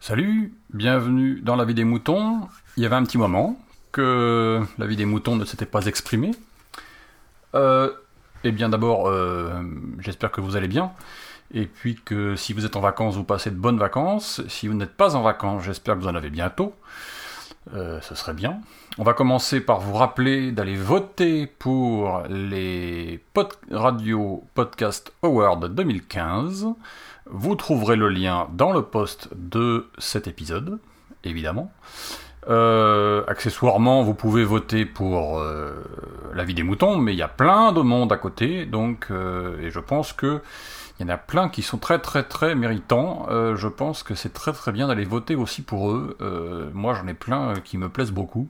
Salut, bienvenue dans la vie des moutons. Il y avait un petit moment que la vie des moutons ne s'était pas exprimée. Euh, eh bien d'abord, euh, j'espère que vous allez bien. Et puis que si vous êtes en vacances, vous passez de bonnes vacances. Si vous n'êtes pas en vacances, j'espère que vous en avez bientôt. Euh, ce serait bien. On va commencer par vous rappeler d'aller voter pour les Radio Podcast Awards 2015. Vous trouverez le lien dans le post de cet épisode, évidemment. Euh, accessoirement, vous pouvez voter pour euh, la vie des moutons, mais il y a plein de monde à côté, donc euh, et je pense que il y en a plein qui sont très très très méritants. Euh, je pense que c'est très très bien d'aller voter aussi pour eux. Euh, moi j'en ai plein euh, qui me plaisent beaucoup.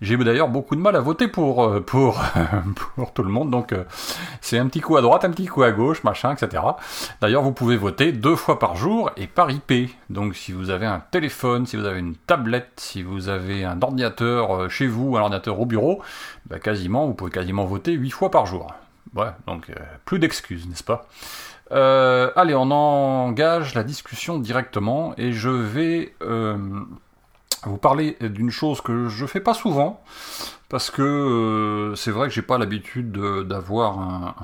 J'ai d'ailleurs beaucoup de mal à voter pour euh, pour pour tout le monde. Donc euh, c'est un petit coup à droite, un petit coup à gauche, machin, etc. D'ailleurs vous pouvez voter deux fois par jour et par IP. Donc si vous avez un téléphone, si vous avez une tablette, si vous avez un ordinateur chez vous, un ordinateur au bureau, bah, quasiment vous pouvez quasiment voter huit fois par jour. Ouais, donc euh, plus d'excuses, n'est-ce pas? Euh, allez, on engage la discussion directement et je vais euh, vous parler d'une chose que je fais pas souvent parce que c'est vrai que j'ai pas l'habitude de- d'avoir un,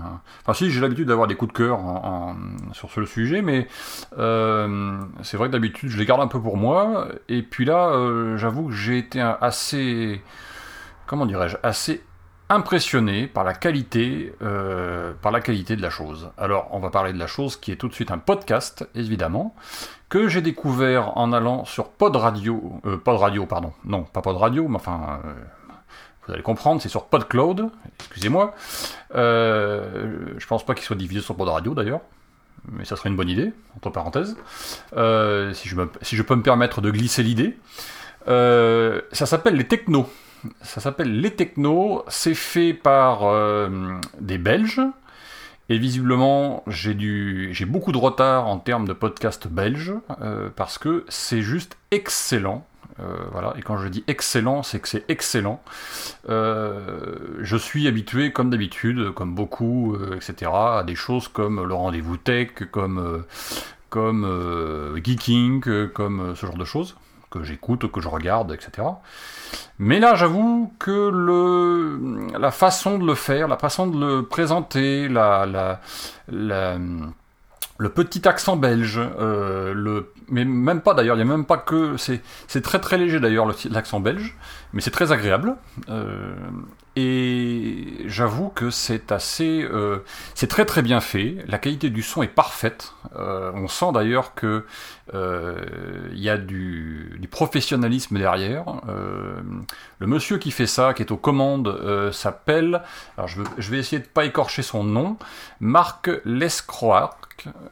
Enfin, si, j'ai l'habitude d'avoir des coups de cœur sur ce sujet, mais c'est vrai que d'habitude je les garde un peu pour moi. Et puis là, j'avoue que j'ai été assez. Comment dirais-je Assez impressionné par la qualité, euh, par la qualité de la chose. Alors, on va parler de la chose qui est tout de suite un podcast, évidemment, que j'ai découvert en allant sur Pod Radio, euh, Pod Radio, pardon, non, pas Pod Radio, mais enfin, euh, vous allez comprendre, c'est sur PodCloud, excusez-moi. Euh, je pense pas qu'il soit diffusé sur Pod Radio d'ailleurs. Mais ça serait une bonne idée, entre parenthèses, si, je peux me permettre de glisser l'idée. Ça s'appelle les technos. Ça s'appelle Les Technos, c'est fait par euh, des Belges, et visiblement j'ai j'ai beaucoup de retard en termes de podcast belge, euh, parce que c'est juste excellent. Euh, voilà, et quand je dis excellent, c'est que c'est excellent. Je suis habitué, comme d'habitude, comme beaucoup, etc., à des choses comme le rendez-vous tech, comme, comme Geeking, comme ce genre de choses, que j'écoute, que je regarde, etc. Mais là, j'avoue que le, la façon de le faire, la façon de le présenter, la, le petit accent belge, euh, le, mais même pas d'ailleurs, il n'y a même pas que. C'est très très léger d'ailleurs le- l'accent belge, mais c'est très agréable. Euh, et j'avoue que c'est assez. euh, c'est très très bien fait, la qualité du son est parfaite. Euh, on sent d'ailleurs que euh, il y a du, professionnalisme derrière. Le monsieur qui fait ça, qui est aux commandes, s'appelle, alors je, vais essayer de pas écorcher son nom, Marc Lescroart,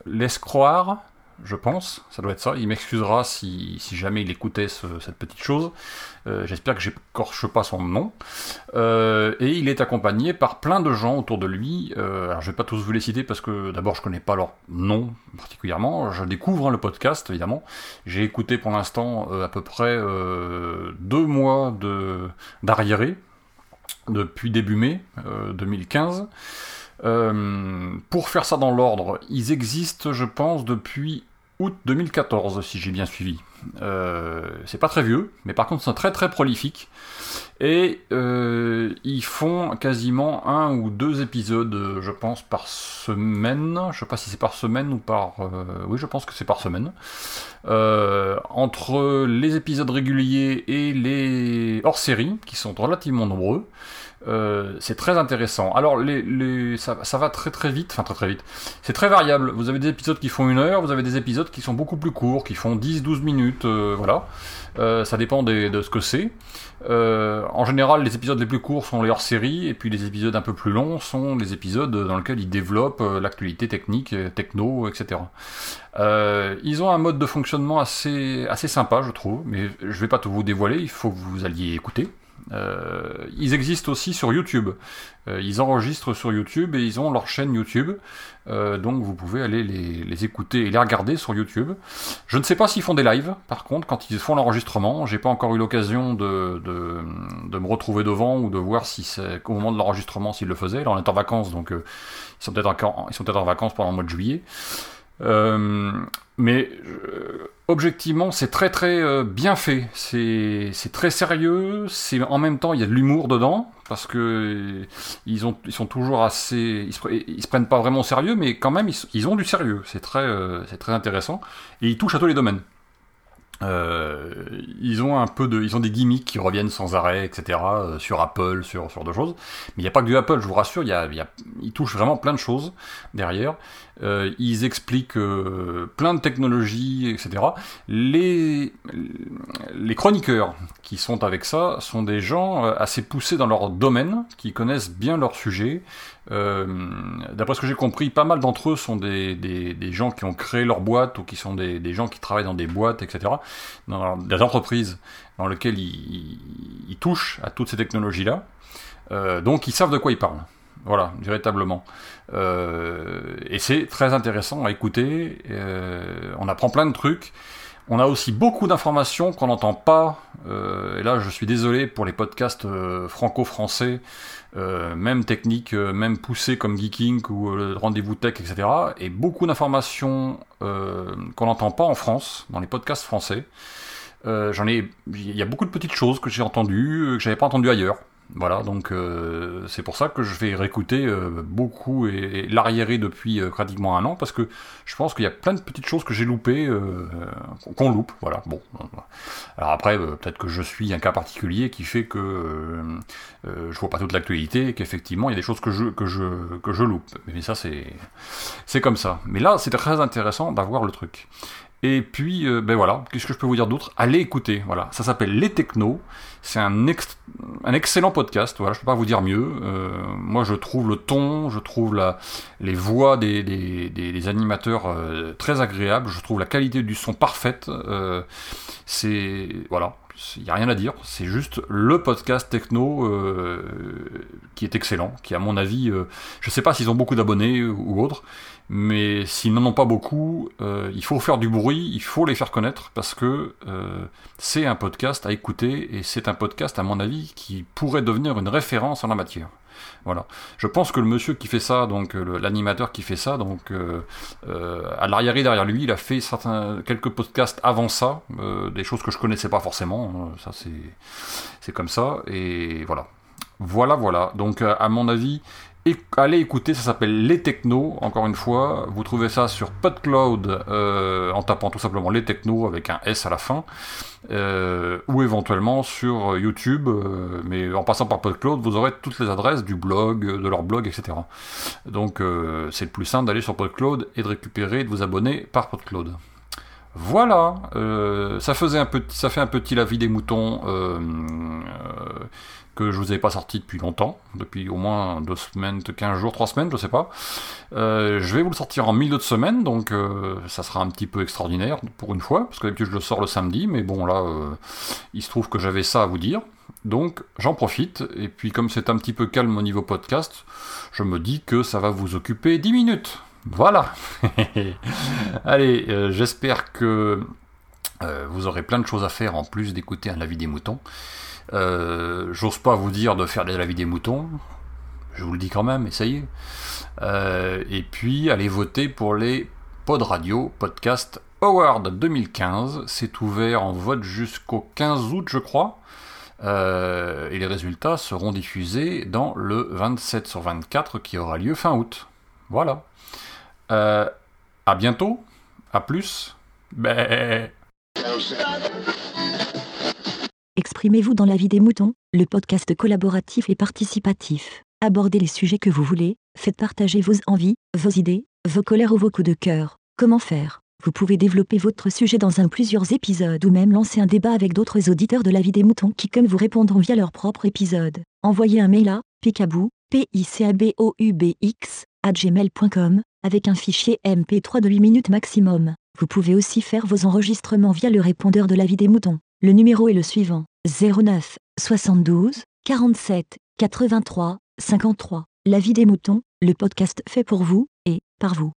Lescroart, je pense, ça doit être ça. Il m'excusera si, si jamais il écoutait ce- cette petite chose. Euh, J'espère que j'écorche pas son nom. Euh, et il est accompagné par plein de gens autour de lui. Euh, alors je vais pas tous vous les citer parce que d'abord je connais pas leur nom particulièrement. Je découvre hein, le podcast évidemment. J'ai écouté pour l'instant à peu près deux mois de d'arriéré depuis début mai euh, 2015. Euh, pour faire ça dans l'ordre, ils existent, je pense, depuis août 2014, si j'ai bien suivi. Euh, c'est pas très vieux, mais par contre, c'est très très prolifique. Et euh, ils font quasiment un ou deux épisodes, euh, je pense, par semaine. Je sais pas si c'est par semaine ou par. euh, oui, je pense que c'est par semaine. Euh, entre les épisodes réguliers et les hors-série, qui sont relativement nombreux. Euh, c'est très intéressant. Alors, ça, va très très vite, enfin très très vite. C'est très variable. Vous avez des épisodes qui font une heure, vous avez des épisodes qui sont beaucoup plus courts, qui font 10-12 minutes, euh, voilà. Euh, ça dépend de ce que c'est. En général, les épisodes les plus courts sont les hors-série, et puis les épisodes un peu plus longs sont les épisodes dans lesquels ils développent l'actualité technique, techno, etc. Ils ont un mode de fonctionnement assez, assez sympa, je trouve, mais je vais pas tout vous dévoiler, il faut que vous alliez écouter. Ils existent aussi sur YouTube. ils enregistrent sur YouTube et ils ont leur chaîne YouTube. donc vous pouvez aller les, écouter et les regarder sur YouTube. Je ne sais pas s'ils font des lives, par contre, quand ils font l'enregistrement. J'ai pas encore eu l'occasion de, de, me retrouver devant ou de voir si c'est au moment de l'enregistrement s'ils le faisaient. Là on est en vacances, donc ils sont peut-être peut en vacances pendant le mois de juillet. Euh, mais euh, objectivement, c'est très très euh, bien fait. C'est très sérieux. En même temps, il y a de l'humour dedans parce que ils ont ils sont toujours assez ils se, prennent pas vraiment au sérieux, mais quand même ils, ils ont du sérieux. C'est très c'est très intéressant et ils touchent à tous les domaines. Euh, ils ont un peu de, ils ont des gimmicks qui reviennent sans arrêt, etc. Euh, sur Apple, sur sur deux choses. Mais il n'y a pas que du Apple, je vous rassure. Il y a, y a, ils touchent vraiment plein de choses derrière. Euh, ils expliquent euh, plein de technologies, etc. Les les chroniqueurs qui sont avec ça sont des gens euh, assez poussés dans leur domaine, qui connaissent bien leur sujet. D'après ce que j'ai compris, pas mal d'entre eux sont des, des, des, gens qui ont créé leur boîte ou qui sont des, des, gens qui travaillent dans des boîtes, etc. Dans des entreprises dans lesquelles ils, touchent à toutes ces technologies-là. Euh, donc ils savent de quoi ils parlent. Voilà, véritablement. Euh, et c'est très intéressant à écouter. Euh, on apprend plein de trucs. On a aussi beaucoup d'informations qu'on n'entend pas. Euh, et là, je suis désolé pour les podcasts euh, franco-français, euh, même techniques, euh, même poussés comme Geeking ou Rendez-vous Tech, etc. Et beaucoup d'informations qu'on n'entend pas en France, dans les podcasts français. J'en ai, il y a beaucoup de petites choses que j'ai entendues, que j'avais pas entendues ailleurs. Voilà, donc euh, c'est pour ça que je vais réécouter euh, beaucoup et, l'arriérer depuis euh, pratiquement un an, parce que je pense qu'il y a plein de petites choses que j'ai loupées, qu'on loupe, voilà. Bon, alors après, peut-être que je suis un cas particulier qui fait que je vois pas toute l'actualité, et qu'effectivement il y a des choses que je que je que je loupe. Mais ça c'est comme ça. Mais là, c'est très intéressant d'avoir le truc. Et puis, euh, ben voilà, qu'est-ce que je peux vous dire d'autre? Allez écouter, voilà. Ça s'appelle Les Technos. C'est un, excellent podcast, voilà, je peux pas vous dire mieux. Euh, moi, je trouve le ton, je trouve les voix des, animateurs euh, très agréables, je trouve la qualité du son parfaite. c'est... Voilà, il n'y a rien à dire, c'est juste le podcast techno euh, qui est excellent, qui à mon avis, euh, je ne sais pas s'ils ont beaucoup d'abonnés ou autres, mais s'ils n'en ont pas beaucoup, euh, il faut faire du bruit, il faut les faire connaître, parce que c'est un podcast à écouter, et c'est un podcast à mon avis qui pourrait devenir une référence en la matière. Voilà. Je pense que le monsieur qui fait ça, donc euh, l'animateur qui fait ça, donc euh, euh, à l'arrière derrière lui, il a fait certains quelques podcasts avant ça, des choses que je connaissais pas forcément. Ça c'est comme ça et voilà. Voilà, voilà. Donc, à mon avis, allez écouter, ça s'appelle Les Technos, encore une fois. Vous trouvez ça sur PodCloud euh, en tapant tout simplement Les Technos avec un S à la fin, euh, ou éventuellement sur YouTube, euh, mais en passant par PodCloud, vous aurez toutes les adresses du blog, de leur blog, etc. Donc c'est le plus simple d'aller sur PodCloud et de récupérer de vous abonner par PodCloud. Voilà, ça faisait un petit, ça fait un petit la vie des moutons que je vous avais pas sorti depuis longtemps, depuis au moins deux semaines, quinze jours, trois semaines, je sais pas. Euh, je vais vous le sortir en milieu de semaine, donc euh, ça sera un petit peu extraordinaire pour une fois, parce que d'habitude je le sors le samedi, mais bon là, euh, il se trouve que j'avais ça à vous dire. Donc j'en profite, et puis comme c'est un petit peu calme au niveau podcast, je me dis que ça va vous occuper 10 minutes. Voilà. Allez, j'espère que vous aurez plein de choses à faire en plus d'écouter un avis des moutons. Euh, j'ose pas vous dire de faire de la vie des moutons. Je vous le dis quand même, essayez. Euh, et puis, allez voter pour les Pod Radio Podcast Award 2015. C'est ouvert en vote jusqu'au 15 août, je crois. Euh, et les résultats seront diffusés dans le 27 sur 24 qui aura lieu fin août. Voilà. Euh, à bientôt. À plus. Ben... Exprimez-vous dans la vie des moutons, le podcast collaboratif et participatif. Abordez les sujets que vous voulez, faites partager vos envies, vos idées, vos colères ou vos coups de cœur. Comment faire? Vous pouvez développer votre sujet dans un plusieurs épisodes ou même lancer un débat avec d'autres auditeurs de la vie des moutons qui comme vous répondront via leur propre épisode. Envoyez un mail à picabou, p i c a b o u b x gmail.com avec un fichier MP3 de 8 minutes maximum. Vous pouvez aussi faire vos enregistrements via le répondeur de la vie des moutons. Le numéro est le suivant 09 72 47 83 53. La vie des moutons, le podcast fait pour vous et par vous.